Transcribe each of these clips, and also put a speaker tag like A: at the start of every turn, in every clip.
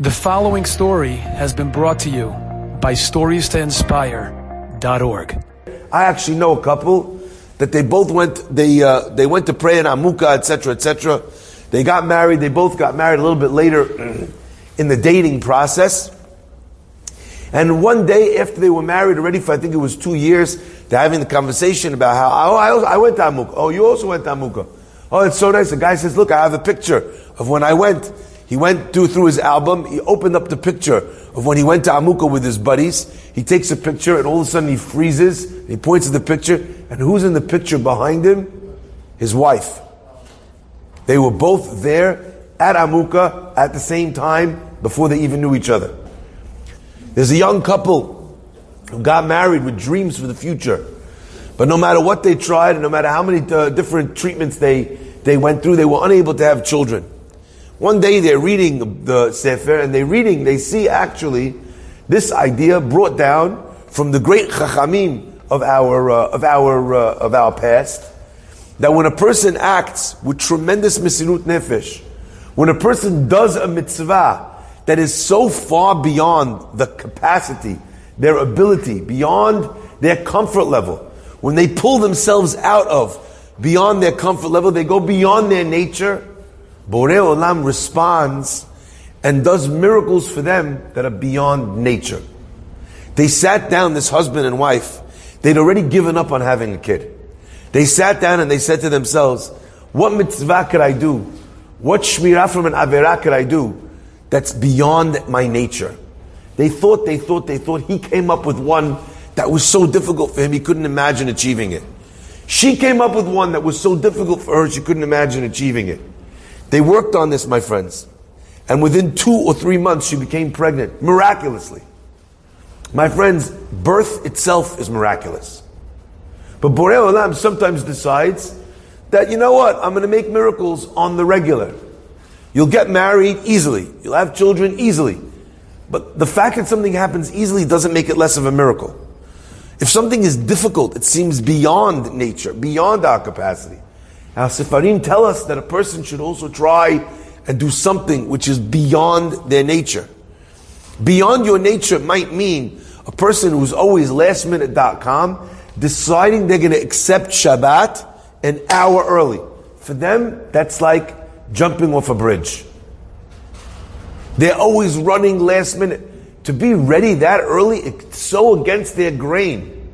A: The following story has been brought to you by StoriesToInspire.org.
B: I actually know a couple that they both went. They uh, they went to pray in Amuka, etc., etc. They got married. They both got married a little bit later in the dating process. And one day after they were married already for I think it was two years, they're having the conversation about how oh, I, I went to Amuka. Oh, you also went to Amuka. Oh, it's so nice. The guy says, "Look, I have a picture of when I went." He went through, his album, he opened up the picture of when he went to Amuka with his buddies. He takes a picture and all of a sudden he freezes, he points at the picture, and who's in the picture behind him? His wife. They were both there at Amuka at the same time before they even knew each other. There's a young couple who got married with dreams for the future. But no matter what they tried, and no matter how many uh, different treatments they, they went through, they were unable to have children. One day they're reading the, Sefer and they're reading, they see actually this idea brought down from the great Chachamim of our, uh, of our, uh, of our past, that when a person acts with tremendous mesirut nefesh, when a person does a mitzvah that is so far beyond the capacity, their ability, beyond their comfort level, when they pull themselves out of beyond their comfort level, they go beyond their nature, Borei Olam responds and does miracles for them that are beyond nature. They sat down, this husband and wife, they'd already given up on having a kid. They sat down and they said to themselves, what mitzvah could I do? What shmirah from an averah could I do that's beyond my nature? They thought, they thought, they thought. He came up with one that was so difficult for him, he couldn't imagine achieving it. She came up with one that was so difficult for her, she couldn't imagine achieving it. They worked on this, my friends. And within two or three months, she became pregnant, miraculously. My friends, birth itself is miraculous. But Borei Olam sometimes decides that, you know what, I'm going to make miracles on the regular. You'll get married easily. You'll have children easily. But the fact that something happens easily doesn't make it less of a miracle. If something is difficult, it seems beyond nature, beyond our capacity. Our Sifarim tell us that a person should also try and do something which is beyond their nature. Beyond your nature might mean a person who's always lastminute.com deciding they're going to accept Shabbat an hour early. For them, that's like jumping off a bridge. They're always running last minute. To be ready that early, it's so against their grain.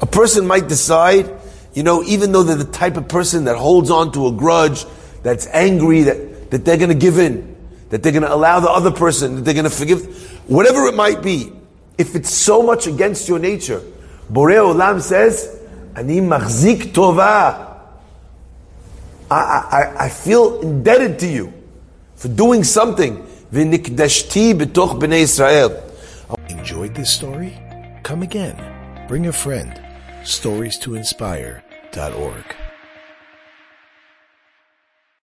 B: A person might decide you know, even though they're the type of person that holds on to a grudge, that's angry, that, that they're going to give in, that they're going to allow the other person, that they're going to forgive, whatever it might be, if it's so much against your nature, Borei Olam says, Ani machzik tova. I, I, I feel indebted to you for doing something.
C: Enjoyed this story? Come again. Bring a friend. Stories to inspire org.